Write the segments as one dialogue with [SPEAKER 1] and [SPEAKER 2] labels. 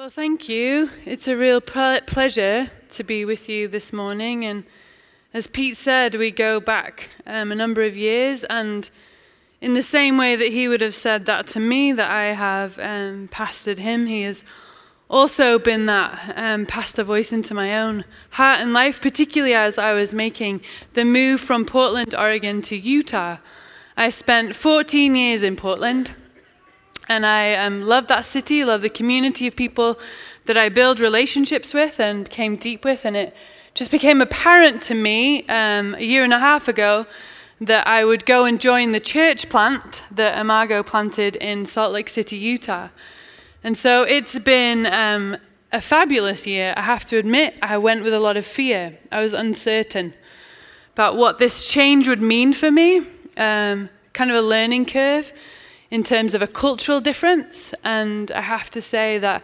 [SPEAKER 1] Well, thank you. It's a real pleasure to be with you this morning. And as Pete said, we go back um, a number of years. And in the same way that he would have said that to me, that I have um, pastored him, he has also been that um, pastor voice into my own heart and life, particularly as I was making the move from Portland, Oregon to Utah. I spent 14 years in Portland. And I um, love that city, love the community of people that I build relationships with and became deep with. And it just became apparent to me um, a year and a half ago that I would go and join the church plant that Imago planted in Salt Lake City, Utah. And so it's been um, a fabulous year. I have to admit, I went with a lot of fear. I was uncertain about what this change would mean for me, um, kind of a learning curve in terms of a cultural difference. And I have to say that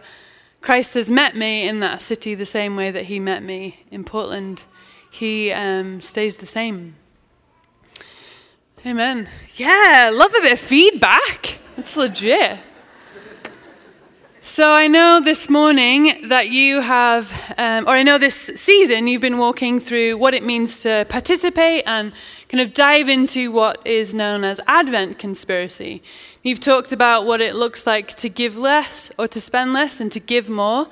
[SPEAKER 1] Christ has met me in that city the same way that he met me in Portland. He um, stays the same. Amen. Yeah, love a bit of feedback. It's legit. So I know this morning that you have, um, or I know this season you've been walking through what it means to participate and kind of dive into what is known as Advent conspiracy. You've talked about what it looks like to give less or to spend less and to give more.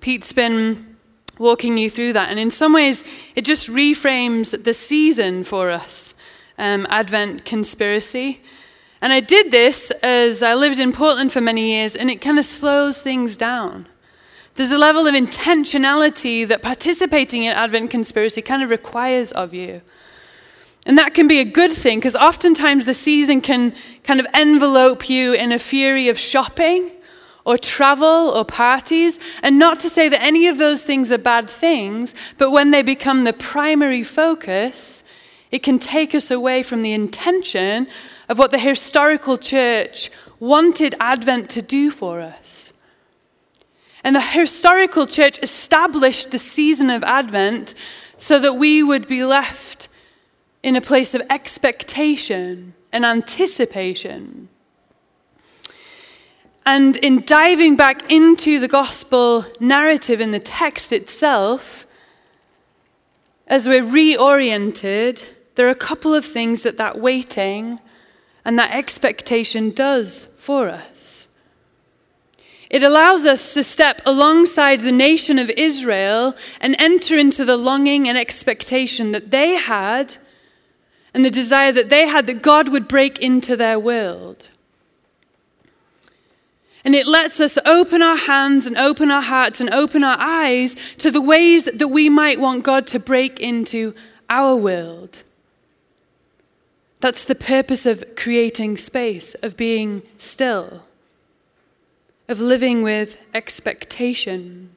[SPEAKER 1] Pete's been walking you through that. And in some ways, it just reframes the season for us um, Advent conspiracy. And I did this as I lived in Portland for many years, and it kind of slows things down. There's a level of intentionality that participating in Advent conspiracy kind of requires of you. And that can be a good thing because oftentimes the season can kind of envelope you in a fury of shopping or travel or parties. And not to say that any of those things are bad things, but when they become the primary focus, it can take us away from the intention of what the historical church wanted Advent to do for us. And the historical church established the season of Advent so that we would be left in a place of expectation and anticipation. And in diving back into the gospel narrative in the text itself, as we're reoriented, there are a couple of things that that waiting and that expectation does for us. It allows us to step alongside the nation of Israel and enter into the longing and expectation that they had and the desire that they had that God would break into their world. And it lets us open our hands and open our hearts and open our eyes to the ways that we might want God to break into our world. That's the purpose of creating space, of being still, of living with expectation.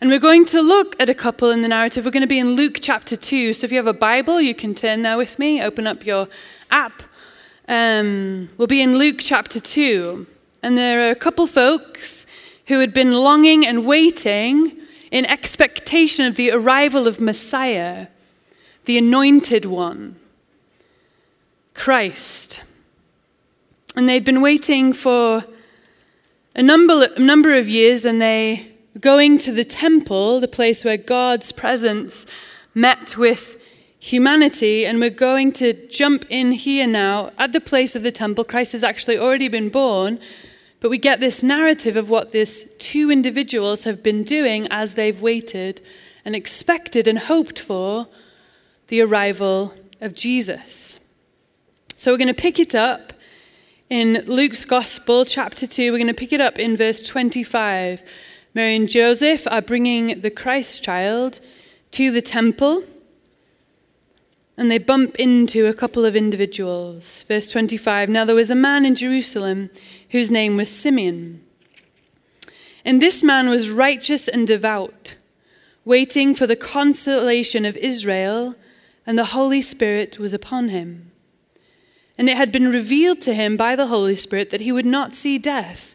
[SPEAKER 1] And we're going to look at a couple in the narrative. We're going to be in Luke chapter 2. So if you have a Bible, you can turn there with me, open up your app. Um, we'll be in Luke chapter 2. And there are a couple folks who had been longing and waiting in expectation of the arrival of Messiah, the anointed one, Christ. And they'd been waiting for a number, a number of years, and they going to the temple, the place where God's presence met with humanity, and we're going to jump in here now at the place of the temple. Christ has actually already been born, but we get this narrative of what these two individuals have been doing as they've waited and expected and hoped for the arrival of Jesus. So we're going to pick it up in Luke's Gospel, chapter 2. We're going to pick it up in verse 25. Mary and Joseph are bringing the Christ child to the temple and they bump into a couple of individuals. Verse 25 Now there was a man in Jerusalem whose name was Simeon. And this man was righteous and devout, waiting for the consolation of Israel, and the Holy Spirit was upon him. And it had been revealed to him by the Holy Spirit that he would not see death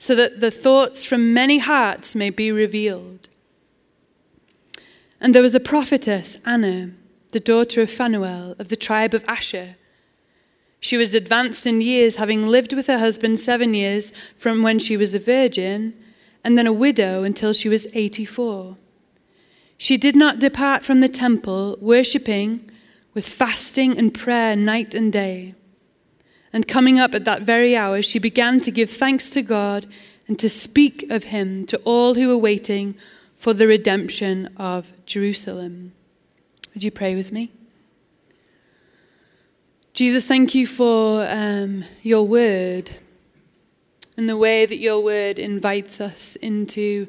[SPEAKER 1] so that the thoughts from many hearts may be revealed. And there was a prophetess, Anna, the daughter of Phanuel, of the tribe of Asher. She was advanced in years, having lived with her husband seven years from when she was a virgin, and then a widow until she was 84. She did not depart from the temple, worshipping with fasting and prayer night and day. And coming up at that very hour, she began to give thanks to God and to speak of him to all who were waiting for the redemption of Jerusalem. Would you pray with me? Jesus, thank you for um, your word and the way that your word invites us into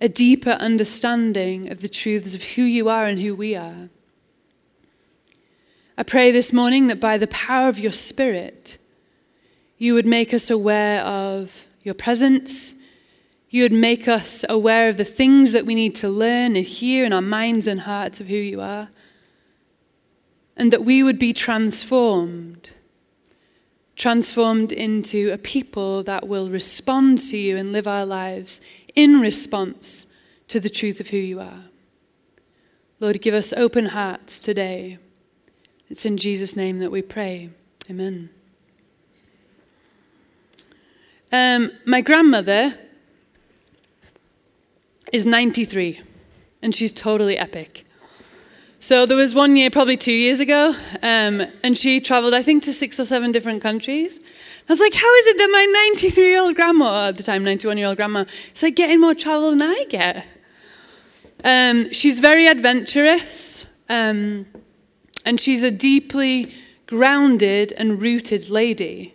[SPEAKER 1] a deeper understanding of the truths of who you are and who we are. I pray this morning that by the power of your Spirit, you would make us aware of your presence. You would make us aware of the things that we need to learn and hear in our minds and hearts of who you are and that we would be transformed, transformed into a people that will respond to you and live our lives in response to the truth of who you are. Lord, give us open hearts today. It's in Jesus' name that we pray. Amen. Um, my grandmother is 93, and she's totally epic. So there was one year, probably two years ago, um, and she traveled, I think, to six or seven different countries. I was like, how is it that my 93 year old grandma, at the time, 91 year old grandma, is like getting more travel than I get? Um, she's very adventurous, um, and she's a deeply grounded and rooted lady.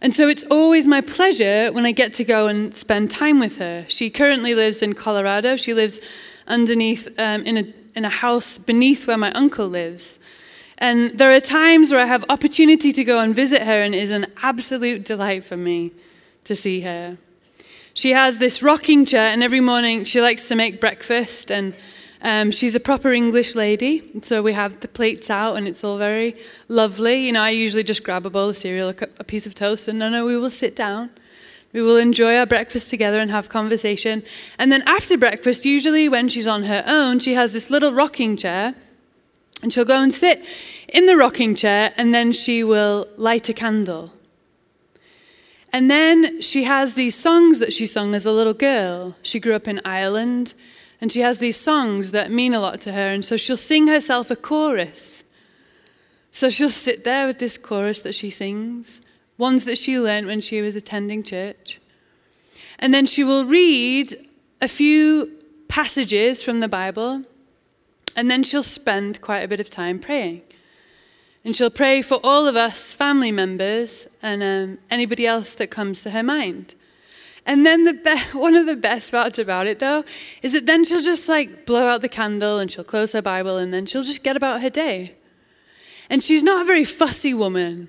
[SPEAKER 1] And so it's always my pleasure when I get to go and spend time with her. She currently lives in Colorado. She lives underneath um, in a in a house beneath where my uncle lives. And there are times where I have opportunity to go and visit her, and it is an absolute delight for me to see her. She has this rocking chair, and every morning she likes to make breakfast, and um, she's a proper English lady. So we have the plates out, and it's all very lovely. You know, I usually just grab a bowl of cereal, a piece of toast, and no, no, we will sit down. We will enjoy our breakfast together and have conversation. And then after breakfast, usually when she's on her own, she has this little rocking chair. And she'll go and sit in the rocking chair and then she will light a candle. And then she has these songs that she sung as a little girl. She grew up in Ireland and she has these songs that mean a lot to her. And so she'll sing herself a chorus. So she'll sit there with this chorus that she sings ones that she learned when she was attending church. And then she will read a few passages from the Bible, and then she'll spend quite a bit of time praying. And she'll pray for all of us family members and um, anybody else that comes to her mind. And then the be- one of the best parts about it, though, is that then she'll just like blow out the candle and she'll close her Bible and then she'll just get about her day. And she's not a very fussy woman.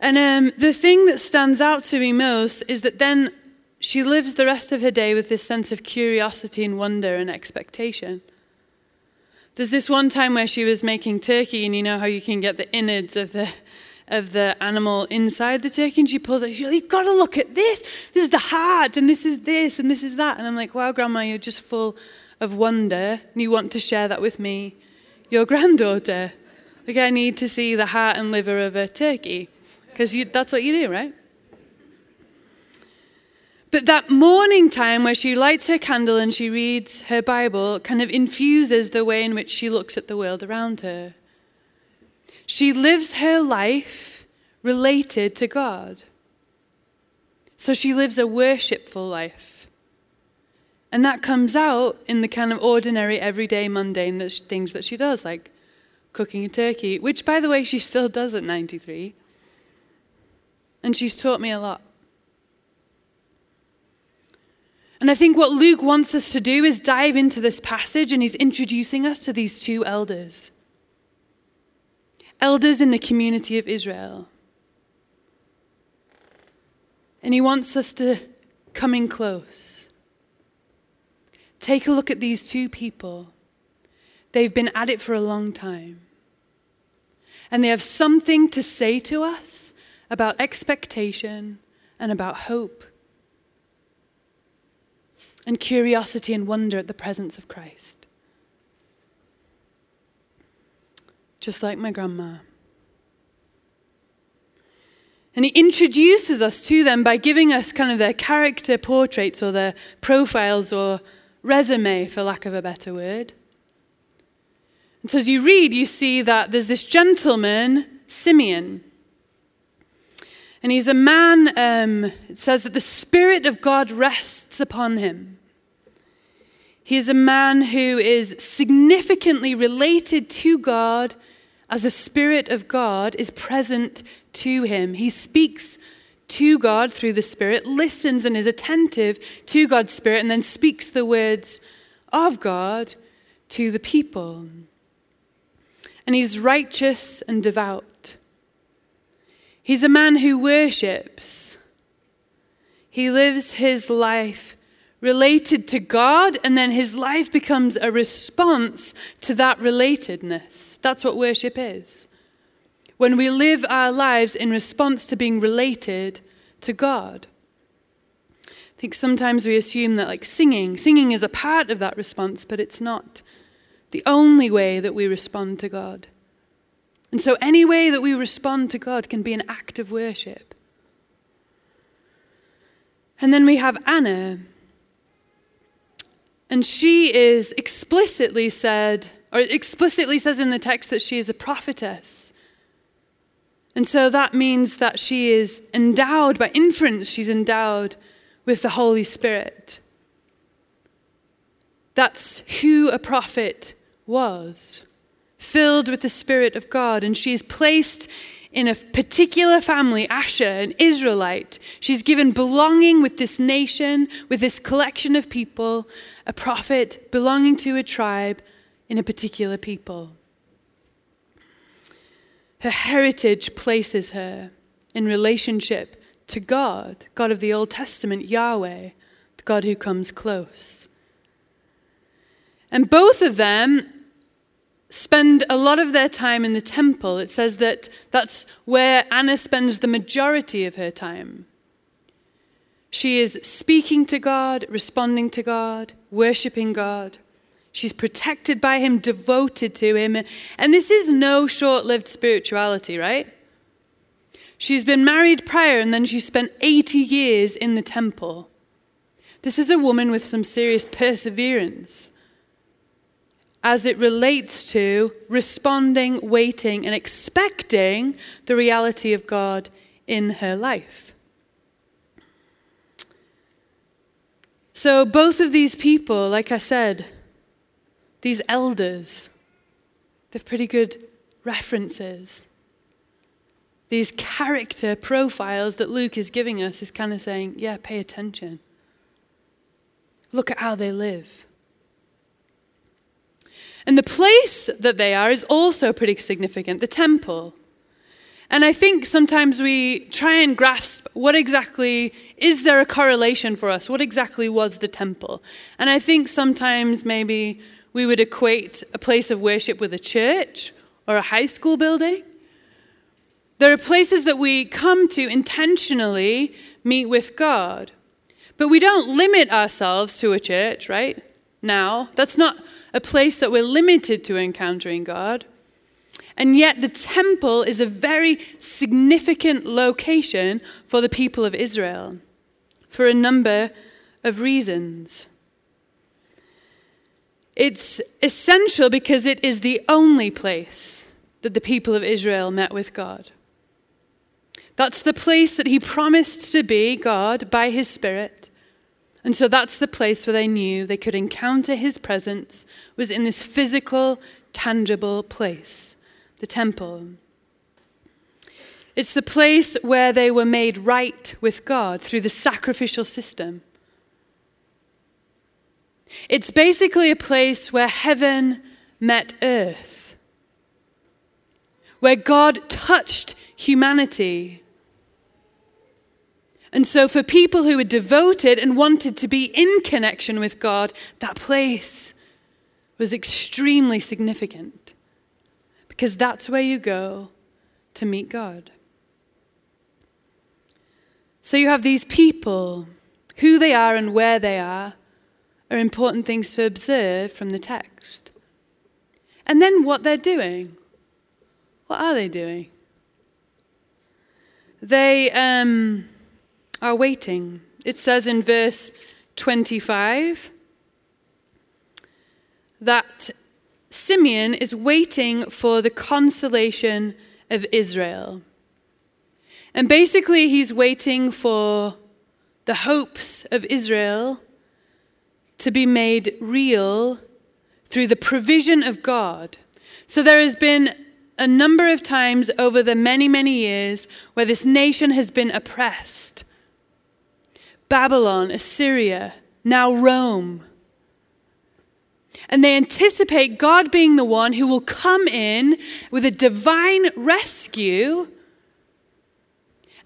[SPEAKER 1] And um, the thing that stands out to me most is that then she lives the rest of her day with this sense of curiosity and wonder and expectation. There's this one time where she was making turkey, and you know how you can get the innards of the of the animal inside the turkey, and she pulls it. She's like, "You've got to look at this. This is the heart, and this is this, and this is that." And I'm like, "Wow, Grandma, you're just full of wonder, and you want to share that with me, your granddaughter. Like, I need to see the heart and liver of a turkey." Because that's what you do, right? But that morning time where she lights her candle and she reads her Bible kind of infuses the way in which she looks at the world around her. She lives her life related to God. So she lives a worshipful life. And that comes out in the kind of ordinary, everyday, mundane things that she does, like cooking a turkey, which, by the way, she still does at 93. And she's taught me a lot. And I think what Luke wants us to do is dive into this passage, and he's introducing us to these two elders elders in the community of Israel. And he wants us to come in close. Take a look at these two people. They've been at it for a long time. And they have something to say to us about expectation and about hope and curiosity and wonder at the presence of Christ. Just like my grandma. And he introduces us to them by giving us kind of their character portraits or their profiles or resume, for lack of a better word. And so as you read, you see that there's this gentleman, Simeon. And he's a man, um, it says that the Spirit of God rests upon him. He is a man who is significantly related to God as the Spirit of God is present to him. He speaks to God through the Spirit, listens and is attentive to God's Spirit, and then speaks the words of God to the people. And he's righteous and devout. He's a man who worships. He lives his life related to God, and then his life becomes a response to that relatedness. That's what worship is. When we live our lives in response to being related to God. I think sometimes we assume that, like singing, singing is a part of that response, but it's not the only way that we respond to God. And so, any way that we respond to God can be an act of worship. And then we have Anna, and she is explicitly said, or explicitly says in the text that she is a prophetess. And so that means that she is endowed, by inference, she's endowed with the Holy Spirit. That's who a prophet was, filled with the Spirit of God. And she's placed in a particular family, Asher, an Israelite. She's given belonging with this nation, with this collection of people, a prophet belonging to a tribe in a particular people. Her heritage places her in relationship to God, God of the Old Testament, Yahweh, the God who comes close. And both of them spend a lot of their time in the temple. It says that that's where Anna spends the majority of her time. She is speaking to God, responding to God, worshiping God. She's protected by Him, devoted to Him. And this is no short lived spirituality, right? She's been married prior and then she spent 80 years in the temple. This is a woman with some serious perseverance as it relates to responding, waiting, and expecting the reality of God in her life. So, both of these people, like I said, these elders, they're pretty good references. These character profiles that Luke is giving us is kind of saying, yeah, pay attention. Look at how they live. And the place that they are is also pretty significant the temple. And I think sometimes we try and grasp what exactly is there a correlation for us? What exactly was the temple? And I think sometimes maybe we would equate a place of worship with a church or a high school building. There are places that we come to intentionally meet with God. But we don't limit ourselves to a church, right? Now, that's not a place that we're limited to encountering God. And yet, the temple is a very significant location for the people of Israel for a number of reasons. It's essential because it is the only place that the people of Israel met with God. That's the place that he promised to be, God, by his Spirit. And so that's the place where they knew they could encounter his presence, was in this physical, tangible place, the temple. It's the place where they were made right with God through the sacrificial system. It's basically a place where heaven met earth, where God touched humanity. And so, for people who were devoted and wanted to be in connection with God, that place was extremely significant because that's where you go to meet God. So, you have these people, who they are and where they are are important things to observe from the text. And then what they're doing. What are they doing? They um, are waiting. It says in verse 25 that Simeon is waiting for the consolation of Israel. And basically, he's waiting for the hopes of Israel to be made real through the provision of God. So there has been a number of times over the many, many years where this nation has been oppressed Babylon, Assyria, now Rome. And they anticipate God being the one who will come in with a divine rescue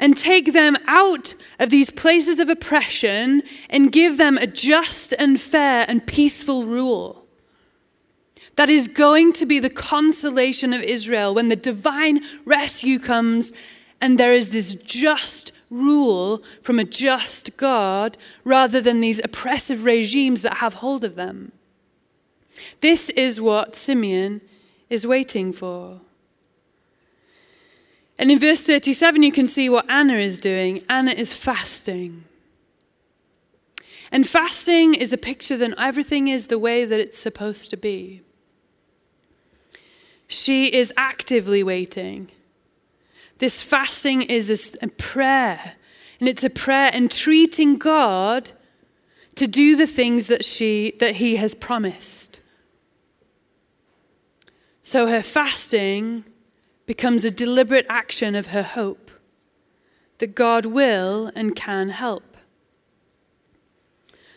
[SPEAKER 1] and take them out of these places of oppression and give them a just and fair and peaceful rule. That is going to be the consolation of Israel when the divine rescue comes and there is this just rule from a just God rather than these oppressive regimes that have hold of them. This is what Simeon is waiting for. And in verse 37, you can see what Anna is doing. Anna is fasting. And fasting is a picture that everything is the way that it's supposed to be. She is actively waiting. This fasting is a prayer, and it's a prayer entreating God to do the things that, she, that He has promised. So her fasting becomes a deliberate action of her hope that God will and can help.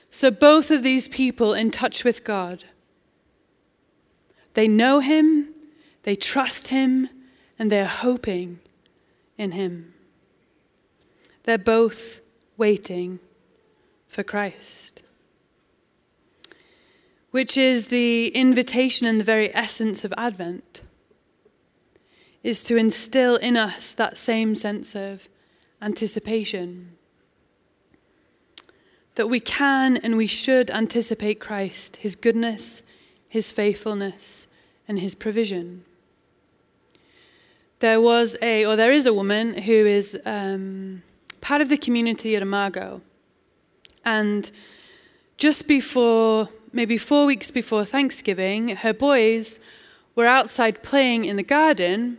[SPEAKER 1] So, both of these people in touch with God, they know Him, they trust Him, and they're hoping in Him. They're both waiting for Christ, which is the invitation and the very essence of Advent is to instill in us that same sense of anticipation. That we can and we should anticipate Christ, his goodness, his faithfulness, and his provision. There was a, or there is a woman who is um, part of the community at Imago. And just before, maybe four weeks before Thanksgiving, her boys were outside playing in the garden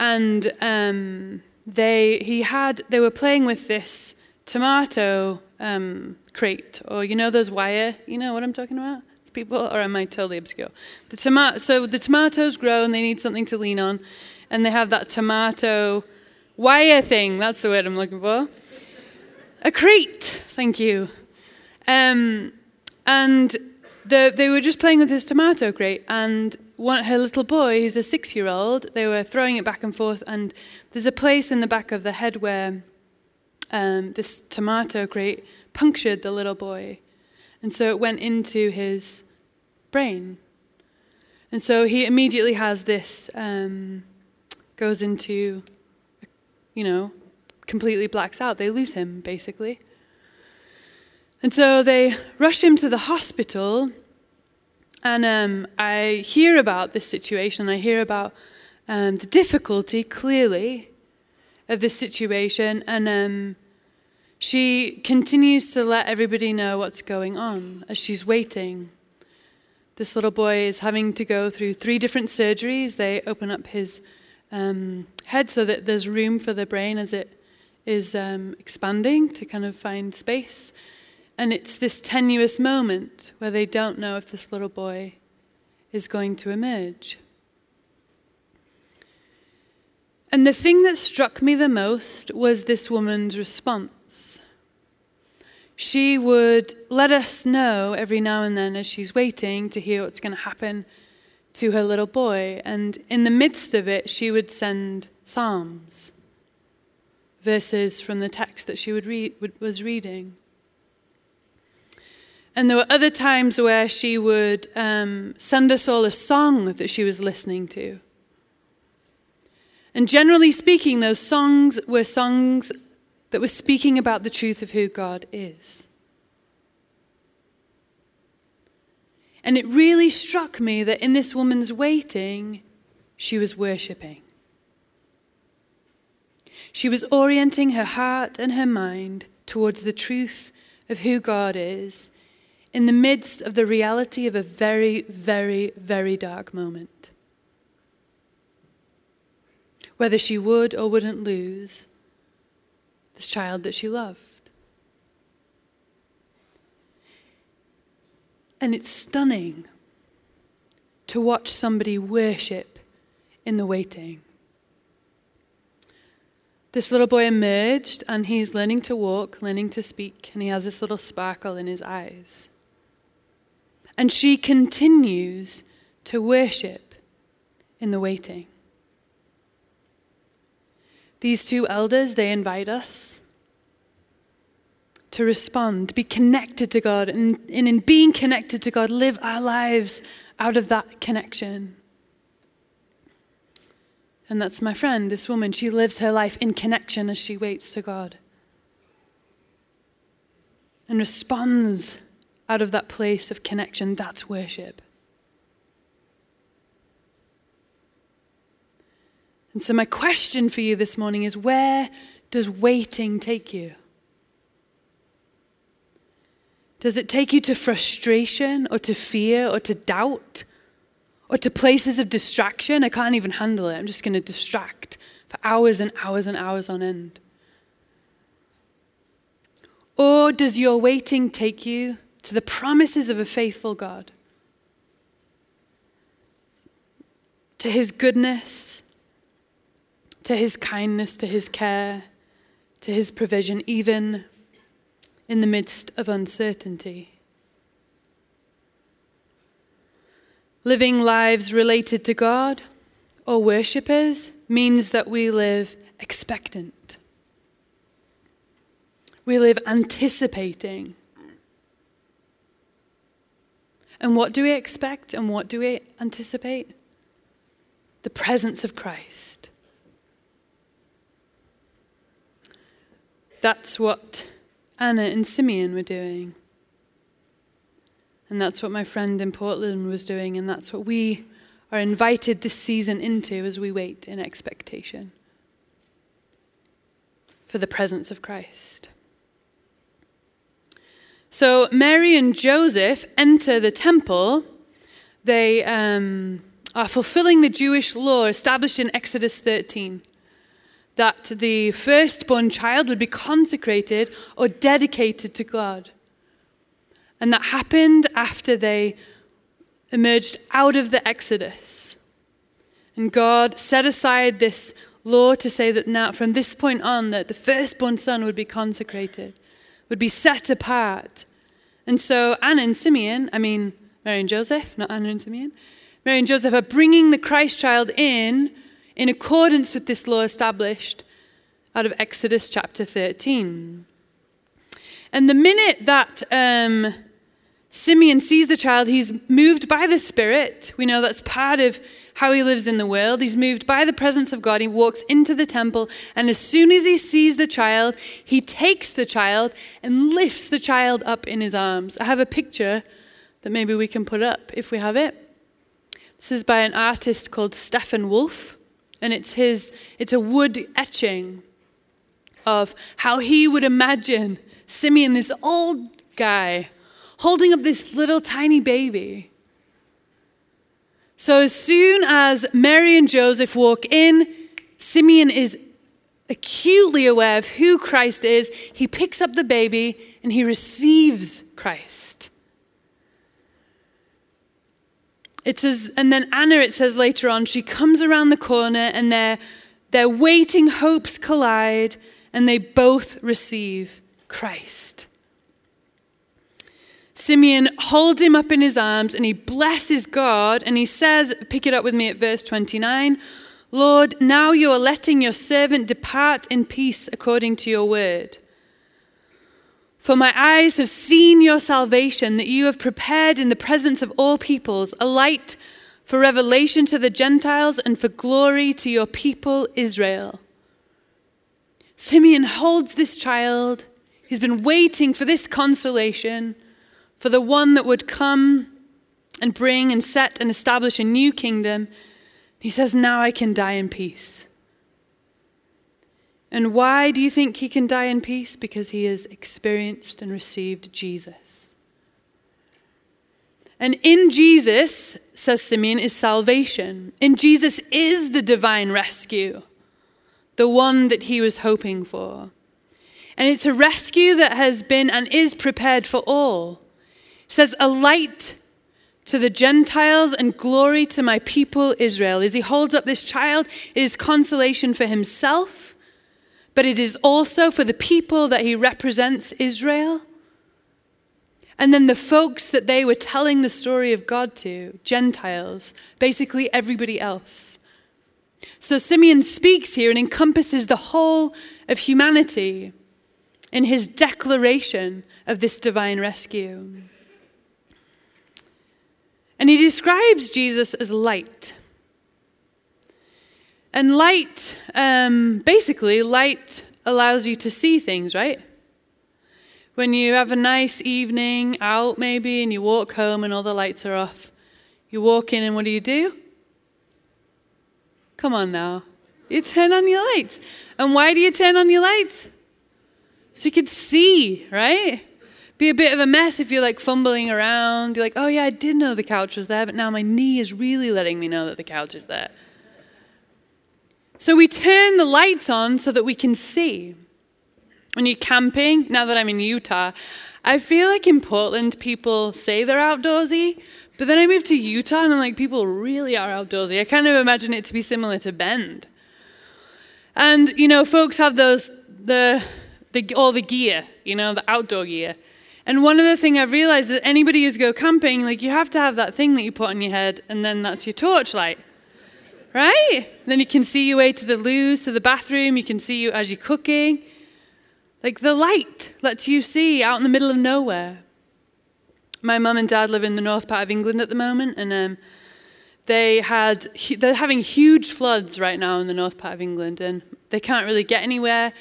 [SPEAKER 1] and um, they he had they were playing with this tomato um, crate, or you know those wire. You know what I'm talking about? It's people, or am I totally obscure? The tomato. So the tomatoes grow, and they need something to lean on, and they have that tomato wire thing. That's the word I'm looking for. A crate. Thank you. Um, and the, they were just playing with this tomato crate, and one, her little boy, who's a six year old, they were throwing it back and forth, and there's a place in the back of the head where um, this tomato crate punctured the little boy. And so it went into his brain. And so he immediately has this, um, goes into, you know, completely blacks out. They lose him, basically. And so they rush him to the hospital and um, I hear about this situation. I hear about um, the difficulty, clearly, of this situation. And um, she continues to let everybody know what's going on as she's waiting. This little boy is having to go through three different surgeries. They open up his um, head so that there's room for the brain as it is um, expanding to kind of find space. And it's this tenuous moment where they don't know if this little boy is going to emerge. And the thing that struck me the most was this woman's response. She would let us know every now and then as she's waiting to hear what's going to happen to her little boy. And in the midst of it, she would send psalms, verses from the text that she would read, was reading. And there were other times where she would um, send us all a song that she was listening to. And generally speaking, those songs were songs that were speaking about the truth of who God is. And it really struck me that in this woman's waiting, she was worshipping. She was orienting her heart and her mind towards the truth of who God is in the midst of the reality of a very, very, very dark moment. Whether she would or wouldn't lose this child that she loved. And it's stunning to watch somebody worship in the waiting. This little boy emerged and he's learning to walk, learning to speak, and he has this little sparkle in his eyes. And she continues to worship in the waiting. These two elders, they invite us to respond, to be connected to God, and, and in being connected to God, live our lives out of that connection. And that's my friend, this woman. She lives her life in connection as she waits to God and responds out of that place of connection. That's worship. And so, my question for you this morning is where does waiting take you? Does it take you to frustration or to fear or to doubt or to places of distraction? I can't even handle it. I'm just going to distract for hours and hours and hours on end. Or does your waiting take you to the promises of a faithful God? To his goodness, to his kindness, to his care, to his provision, even in the midst of uncertainty. Living lives related to God or worshippers means that we live expectant. We live anticipating. And what do we expect and what do we anticipate? The presence of Christ. That's what Anna and Simeon were doing. And that's what my friend in Portland was doing, and that's what we are invited this season into as we wait in expectation for the presence of Christ. So Mary and Joseph enter the temple. They um, are fulfilling the Jewish law established in Exodus 13 that the firstborn child would be consecrated or dedicated to God. And that happened after they emerged out of the Exodus. And God set aside this law to say that now, from this point on, that the firstborn son would be consecrated, would be set apart. And so Anna and Simeon, I mean, Mary and Joseph, not Anna and Simeon, Mary and Joseph are bringing the Christ child in in accordance with this law established out of Exodus chapter 13. And the minute that um, Simeon sees the child, he's moved by the Spirit. We know that's part of how he lives in the world. He's moved by the presence of God. He walks into the temple, and as soon as he sees the child, he takes the child and lifts the child up in his arms. I have a picture that maybe we can put up if we have it. This is by an artist called Stefan Wolf and it's his it's a wood etching of how he would imagine Simeon, this old guy, holding up this little tiny baby. So, as soon as Mary and Joseph walk in, Simeon is acutely aware of who Christ is. He picks up the baby and he receives Christ. It says, and then Anna, it says later on, she comes around the corner and their, their waiting hopes collide and they both receive Christ. Simeon holds him up in his arms and he blesses God and he says, pick it up with me at verse 29 Lord, now you are letting your servant depart in peace according to your word. For my eyes have seen your salvation that you have prepared in the presence of all peoples, a light for revelation to the Gentiles and for glory to your people Israel. Simeon holds this child. He's been waiting for this consolation, for the one that would come and bring and set and establish a new kingdom he says, Now I can die in peace. And why do you think he can die in peace? Because he has experienced and received Jesus. And in Jesus, says Simeon, is salvation. In Jesus is the divine rescue, the one that he was hoping for. And it's a rescue that has been and is prepared for all. It says, a light to the Gentiles and glory to my people Israel. As he holds up this child, it is consolation for himself, but it is also for the people that he represents, Israel. And then the folks that they were telling the story of God to, Gentiles, basically everybody else. So Simeon speaks here and encompasses the whole of humanity in his declaration of this divine rescue. And he describes Jesus as light. And light, um, basically, light allows you to see things, right? When you have a nice evening out, maybe, and you walk home and all the lights are off, you walk in and what do you do? Come on now. You turn on your lights. And why do you turn on your lights? So you could see, right? be a bit of a mess if you're like fumbling around. You're like, oh yeah, I did know the couch was there, but now my knee is really letting me know that the couch is there. So we turn the lights on so that we can see. When you're camping, now that I'm in Utah, I feel like in Portland people say they're outdoorsy, but then I moved to Utah and I'm like, people really are outdoorsy. I kind of imagine it to be similar to Bend. And, you know, folks have those, the, the, all the gear, you know, the outdoor gear. And one of the things I've realized is that anybody who's go camping, like you have to have that thing that you put on your head, and then that's your torchlight. Right? Then you can see your way to the loo, to the bathroom, you can see you as you're cooking. Like the light lets you see out in the middle of nowhere. My mum and dad live in the north part of England at the moment, and um, they had they're having huge floods right now in the north part of England, and they can't really get anywhere.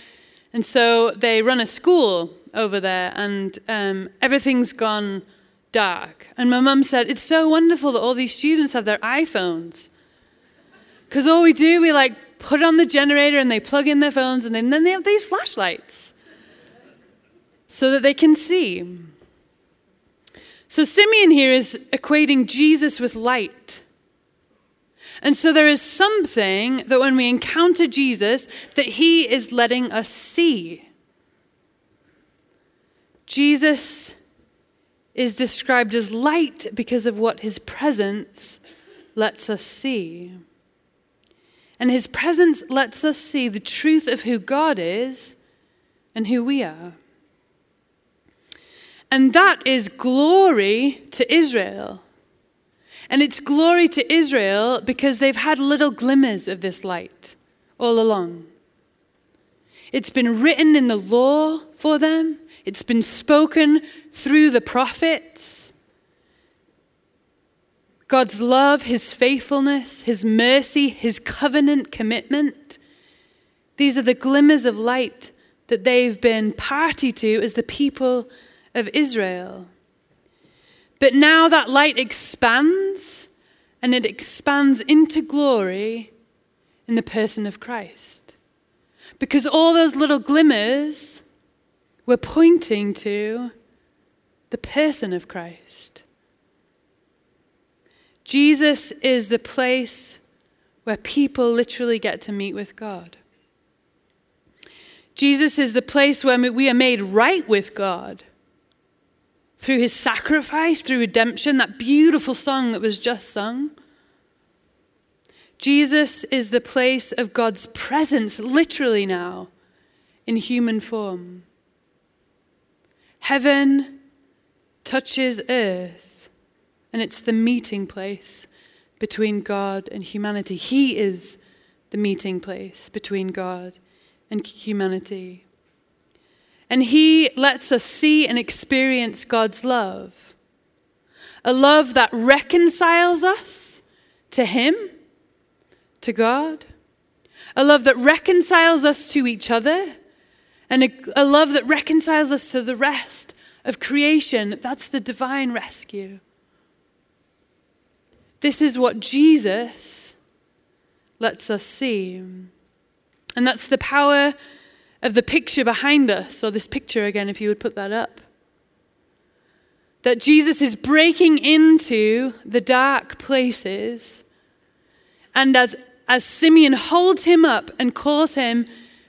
[SPEAKER 1] And so they run a school over there, and um, everything's gone dark. And my mum said, It's so wonderful that all these students have their iPhones. Because all we do, we like put on the generator and they plug in their phones, and then they have these flashlights so that they can see. So Simeon here is equating Jesus with light. And so there is something that when we encounter Jesus that he is letting us see. Jesus is described as light because of what his presence lets us see. And his presence lets us see the truth of who God is and who we are. And that is glory to Israel. And it's glory to Israel because they've had little glimmers of this light all along. It's been written in the law for them, it's been spoken through the prophets. God's love, His faithfulness, His mercy, His covenant commitment. These are the glimmers of light that they've been party to as the people of Israel. But now that light expands and it expands into glory in the person of Christ. Because all those little glimmers were pointing to the person of Christ. Jesus is the place where people literally get to meet with God. Jesus is the place where we are made right with God through his sacrifice, through redemption, that beautiful song that was just sung. Jesus is the place of God's presence, literally now, in human form. Heaven touches earth and it's the meeting place between God and humanity. He is the meeting place between God and humanity. And He lets us see and experience God's love a love that reconciles us to Him, to God, a love that reconciles us to each other, and a, a love that reconciles us to the rest of creation. That's the divine rescue. This is what Jesus lets us see. And that's the power of the picture behind us, or this picture again, if you would put that up. That Jesus is breaking into the dark places, and as, as Simeon holds him up and calls him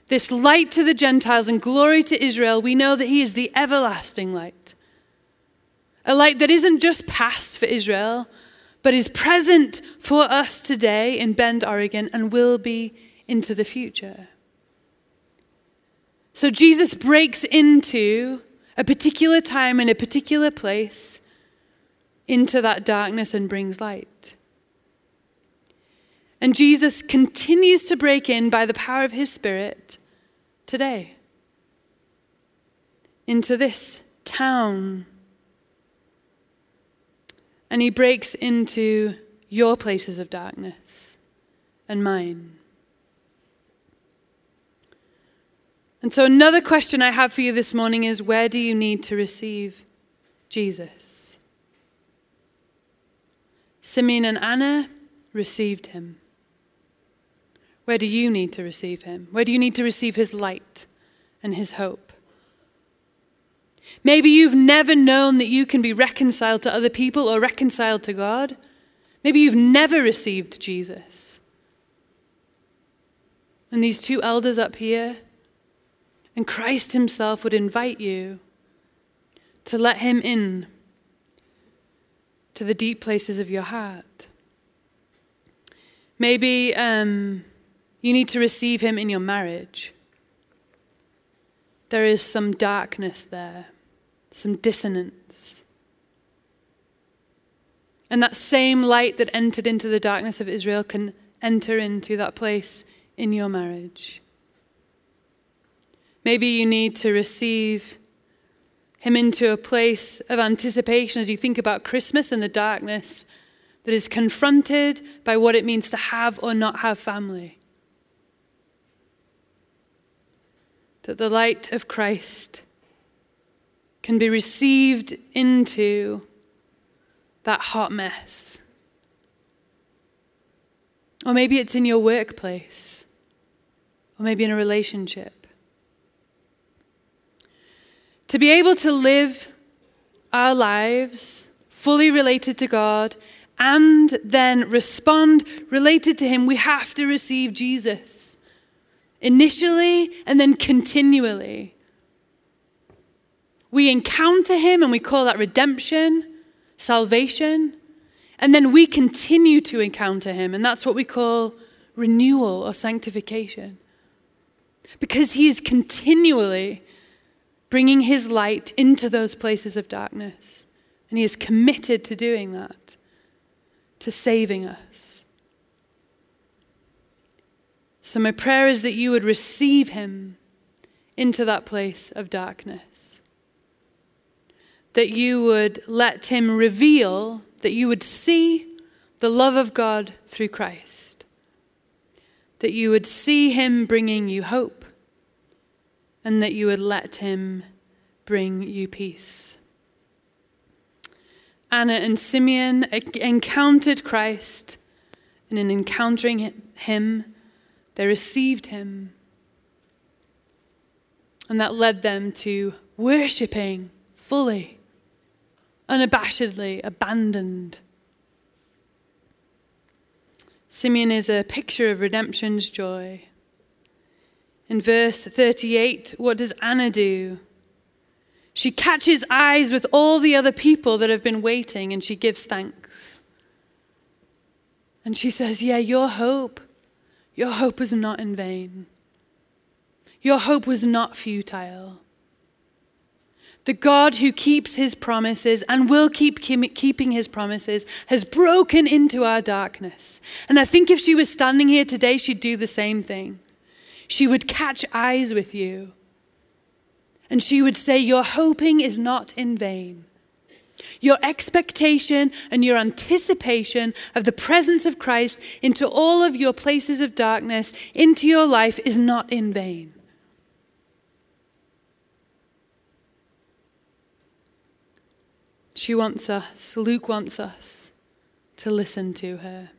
[SPEAKER 1] this light to the Gentiles and glory to Israel, we know that he is the everlasting light. A light that isn't just past for Israel, but is present for us today in Bend, Oregon, and will be into the future. So Jesus breaks into a particular time and a particular place into that darkness and brings light. And Jesus continues to break in by the power of his Spirit today into this town and he breaks into your places of darkness and mine. And so, another question I have for you this morning is where do you need to receive Jesus? Simeon and Anna received him. Where do you need to receive him? Where do you need to receive his light and his hope? Maybe you've never known that you can be reconciled to other people or reconciled to God. Maybe you've never received Jesus. And these two elders up here, and Christ Himself would invite you to let Him in to the deep places of your heart. Maybe um, you need to receive Him in your marriage. There is some darkness there some dissonance. And that same light that entered into the darkness of Israel can enter into that place in your marriage. Maybe you need to receive him into a place of anticipation as you think about Christmas and the darkness that is confronted by what it means to have or not have family. That the light of Christ can be received into that hot mess. Or maybe it's in your workplace, or maybe in a relationship. To be able to live our lives fully related to God and then respond related to Him, we have to receive Jesus initially and then continually. We encounter him and we call that redemption, salvation. And then we continue to encounter him, and that's what we call renewal or sanctification. Because he is continually bringing his light into those places of darkness. And he is committed to doing that, to saving us. So, my prayer is that you would receive him into that place of darkness. That you would let Him reveal, that you would see the love of God through Christ, that you would see Him bringing you hope, and that you would let Him bring you peace. Anna and Simeon encountered Christ, and in encountering Him, they received Him. And that led them to worshiping fully unabashedly abandoned Simeon is a picture of redemption's joy. In verse 38, what does Anna do? She catches eyes with all the other people that have been waiting and she gives thanks. And she says, Yeah, your hope, your hope was not in vain. Your hope was not futile. The God who keeps his promises and will keep keeping his promises has broken into our darkness. And I think if she was standing here today, she'd do the same thing. She would catch eyes with you and she would say, Your hoping is not in vain. Your expectation and your anticipation of the presence of Christ into all of your places of darkness, into your life, is not in vain. She wants us, Luke wants us to listen to her.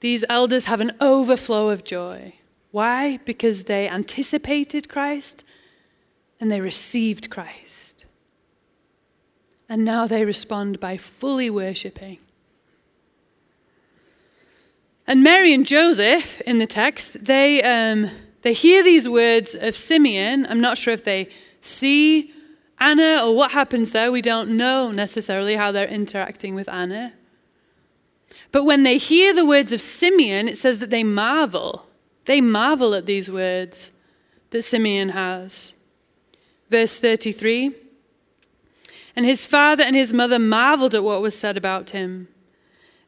[SPEAKER 1] These elders have an overflow of joy. Why? Because they anticipated Christ and they received Christ. And now they respond by fully worshipping. And Mary and Joseph in the text, they, um, they hear these words of Simeon. I'm not sure if they see Anna or what happens there. We don't know necessarily how they're interacting with Anna. But when they hear the words of Simeon, it says that they marvel. They marvel at these words that Simeon has. Verse 33 And his father and his mother marveled at what was said about him.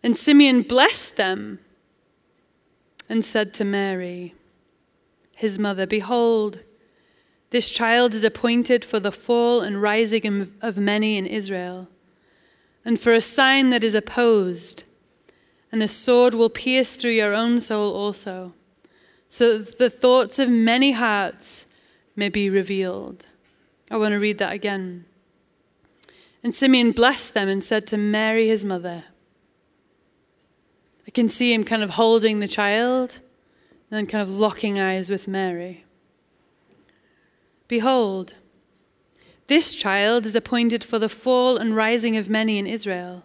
[SPEAKER 1] And Simeon blessed them and said to Mary, his mother, Behold, this child is appointed for the fall and rising of many in Israel, and for a sign that is opposed, and a sword will pierce through your own soul also so that the thoughts of many hearts may be revealed. I want to read that again. And Simeon blessed them and said to Mary, his mother, I can see him kind of holding the child and then kind of locking eyes with Mary. Behold, this child is appointed for the fall and rising of many in Israel,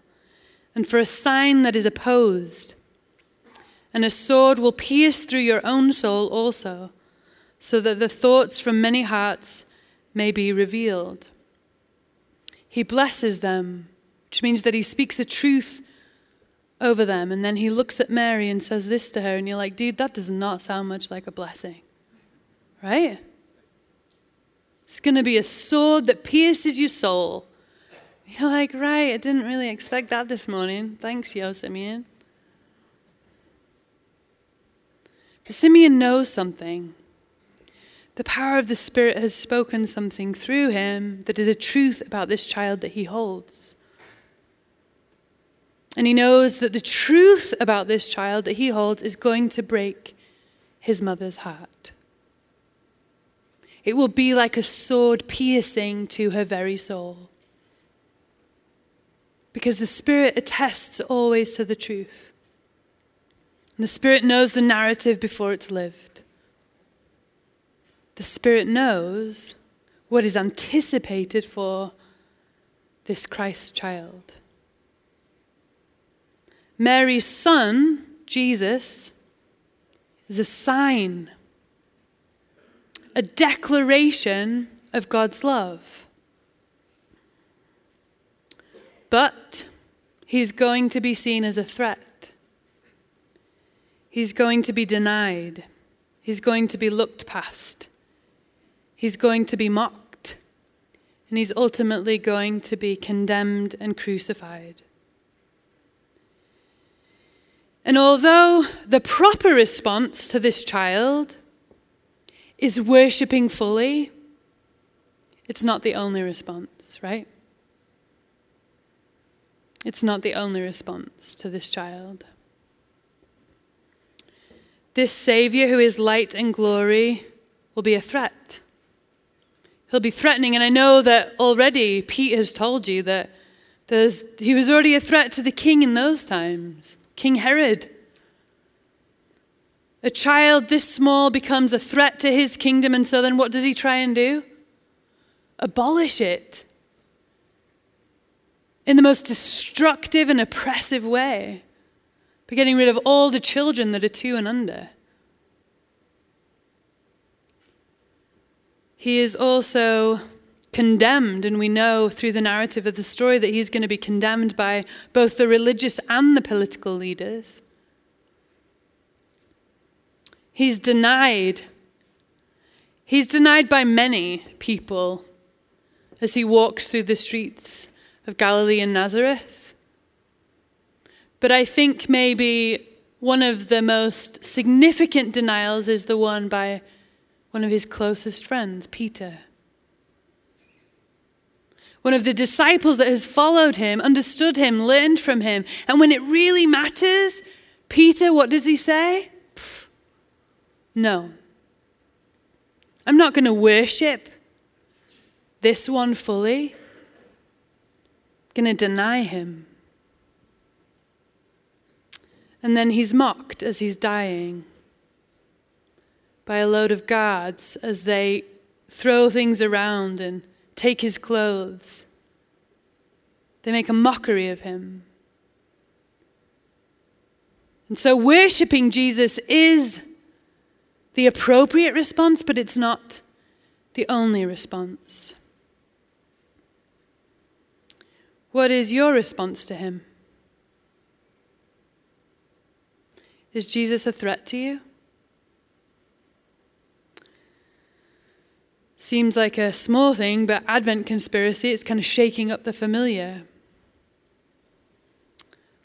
[SPEAKER 1] and for a sign that is opposed and a sword will pierce through your own soul also, so that the thoughts from many hearts may be revealed. He blesses them, which means that he speaks the truth over them. And then he looks at Mary and says this to her, and you're like, dude, that does not sound much like a blessing. Right? It's going to be a sword that pierces your soul. You're like, right, I didn't really expect that this morning. Thanks, Yo Simeon. But Simeon knows something. The power of the Spirit has spoken something through him that is a truth about this child that he holds. And he knows that the truth about this child that he holds is going to break his mother's heart. It will be like a sword piercing to her very soul. Because the Spirit attests always to the truth. And the Spirit knows the narrative before it's lived. The Spirit knows what is anticipated for this Christ child. Mary's son, Jesus, is a sign, a declaration of God's love. But he's going to be seen as a threat. He's going to be denied. He's going to be looked past. He's going to be mocked. And he's ultimately going to be condemned and crucified. And although the proper response to this child is worshipping fully, it's not the only response, right? It's not the only response to this child. This Savior, who is light and glory, will be a threat. He'll be threatening. And I know that already Pete has told you that he was already a threat to the king in those times, King Herod. A child this small becomes a threat to his kingdom, and so then what does he try and do? Abolish it in the most destructive and oppressive way. by getting rid of all the children that are two and under. He is also condemned, and we know through the narrative of the story that he's going to be condemned by both the religious and the political leaders. He's denied. He's denied by many people as he walks through the streets of Galilee and Nazareth. But I think maybe one of the most significant denials is the one by one of his closest friends, Peter. One of the disciples that has followed him, understood him, learned from him. And when it really matters, Peter, what does he say? No. I'm not going to worship this one fully. I'm going to deny him. And then he's mocked as he's dying by a load of guards as they throw things around and take his clothes. They make a mockery of him. And so, worshipping Jesus is the appropriate response, but it's not the only response. What is your response to him? Is Jesus a threat to you? Seems like a small thing, but Advent conspiracy, it's kind of shaking up the familiar.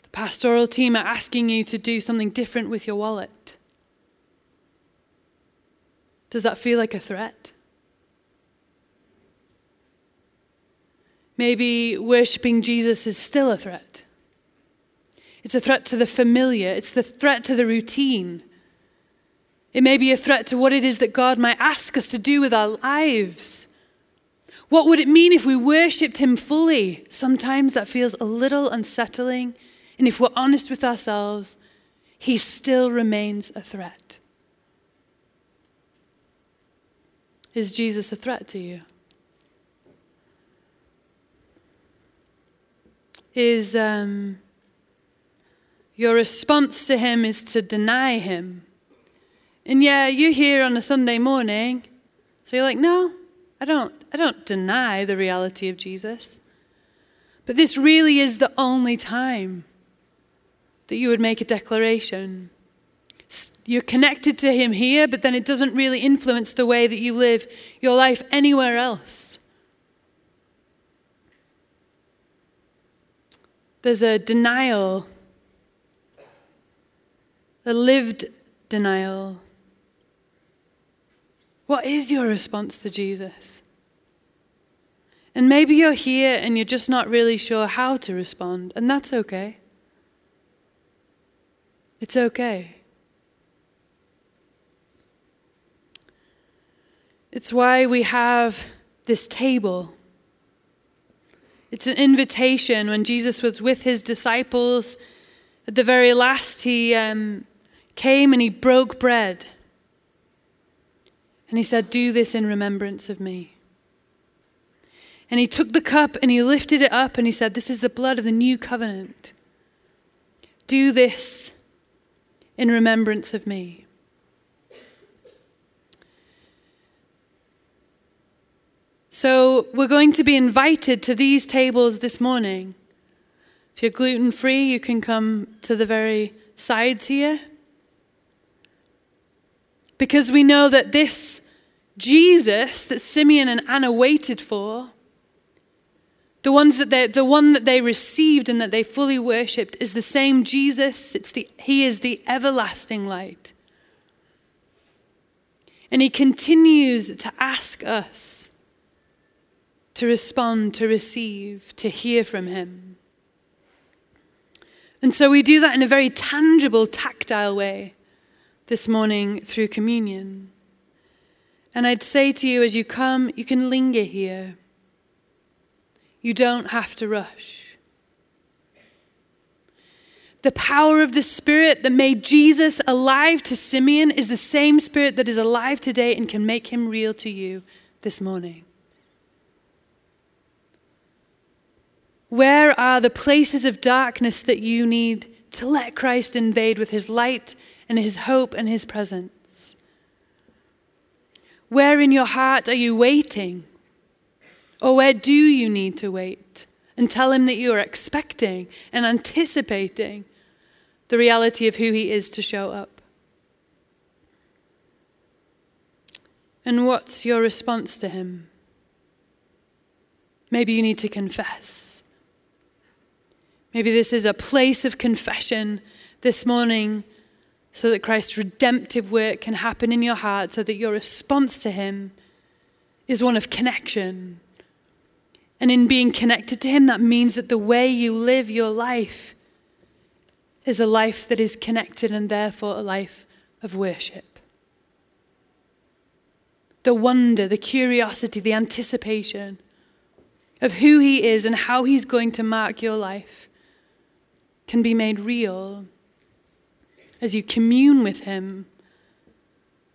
[SPEAKER 1] The pastoral team are asking you to do something different with your wallet. Does that feel like a threat? Maybe worshipping Jesus is still a threat. It's a threat to the familiar, it's the threat to the routine. It may be a threat to what it is that God might ask us to do with our lives. What would it mean if we worshipped Him fully? Sometimes that feels a little unsettling. And if we're honest with ourselves, He still remains a threat. Is Jesus a threat to you? Is um, your response to Him is to deny Him? And yeah, you're here on a Sunday morning, so you're like, no, I don't, I don't deny the reality of Jesus. But this really is the only time that you would make a declaration. You're connected to Him here, but then it doesn't really influence the way that you live your life anywhere else. There's a denial, a lived denial. What is your response to Jesus? And maybe you're here and you're just not really sure how to respond, and that's okay. It's okay. It's why we have this table. It's an invitation. When Jesus was with his disciples, at the very last, he um, came and he broke bread. And he said, Do this in remembrance of me. And he took the cup and he lifted it up and he said, This is the blood of the new covenant. Do this in remembrance of me. So, we're going to be invited to these tables this morning. If you're gluten free, you can come to the very sides here because we know that this Jesus that Simeon and Anna waited for, the, ones that they, the one that they received and that they fully worshipped, is the same Jesus. It's the, he is the everlasting light. And he continues to ask us to respond, to receive, to hear from him. And so we do that in a very tangible, tactile way this morning through communion. And I'd say to you as you come, you can linger here. You don't have to rush. The power of the Spirit that made Jesus alive to Simeon is the same Spirit that is alive today and can make him real to you this morning. Where are the places of darkness that you need to let Christ invade with his light and his hope and his presence? Where in your heart are you waiting? Or where do you need to wait? And tell him that you are expecting and anticipating the reality of who he is to show up. And what's your response to him? Maybe you need to confess. Maybe this is a place of confession this morning so that Christ's redemptive work can happen in your heart, so that your response to him is one of connection. And in being connected to him, that means that the way you live your life is a life that is connected and therefore a life of worship. The wonder, the curiosity, the anticipation of who He is and how He's going to mark your life can be made real as you commune with Him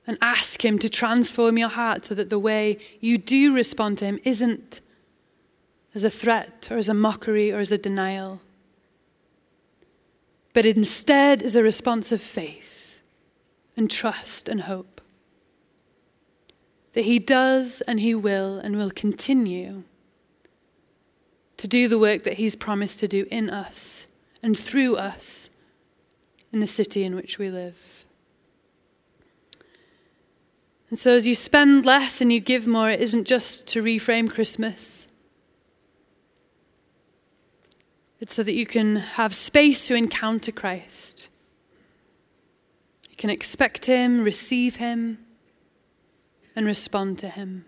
[SPEAKER 1] and ask Him to transform your heart so that the way you do respond to Him isn't as a threat or as a mockery or as a denial but instead is a response of faith and trust and hope. That He does and He will and will continue to do the work that He's promised to do in us and through us in the city in which we live. And so, as you spend less and you give more, it isn't just to reframe Christmas. It's so that you can have space to encounter Christ. You can expect Him, receive Him, and respond to Him.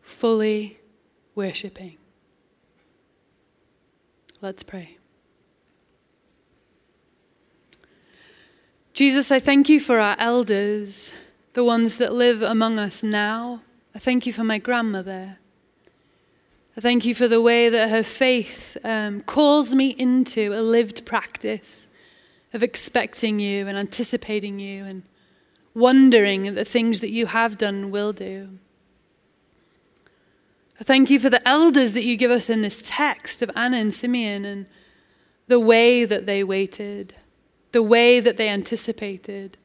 [SPEAKER 1] Fully worshipping. Let's pray. Jesus, I thank you for our elders, the ones that live among us now. I thank you for my grandmother. I thank you for the way that her faith um, calls me into a lived practice of expecting you and anticipating you and wondering at the things that you have done will do. I thank you for the elders that you give us in this text of Anna and Simeon and the way that they waited, the way that they anticipated.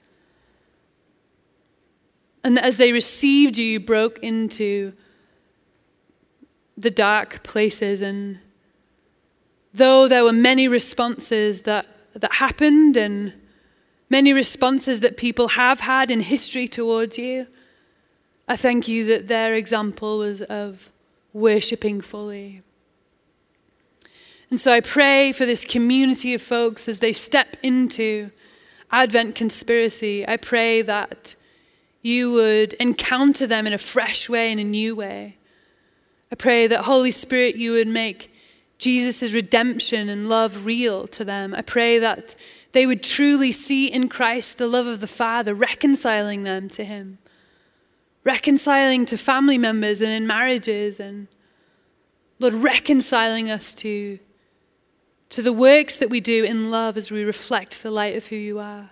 [SPEAKER 1] And as they received you, you broke into the dark places. And though there were many responses that, that happened and many responses that people have had in history towards you, I thank you that their example was of worshipping fully. And so I pray for this community of folks as they step into Advent conspiracy. I pray that you would encounter them in a fresh way, in a new way. I pray that, Holy Spirit, you would make Jesus' redemption and love real to them. I pray that they would truly see in Christ the love of the Father, reconciling them to Him, reconciling to family members and in marriages, and Lord, reconciling us to, to the works that we do in love as we reflect the light of who you are.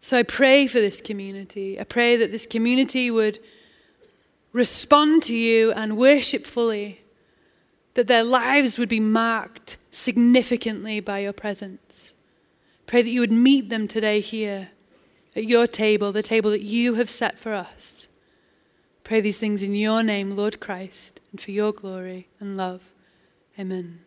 [SPEAKER 1] So I pray for this community. I pray that this community would respond to you and worship fully, that their lives would be marked significantly by your presence. Pray that you would meet them today here at your table, the table that you have set for us. Pray these things in your name, Lord Christ, and for your glory and love. Amen.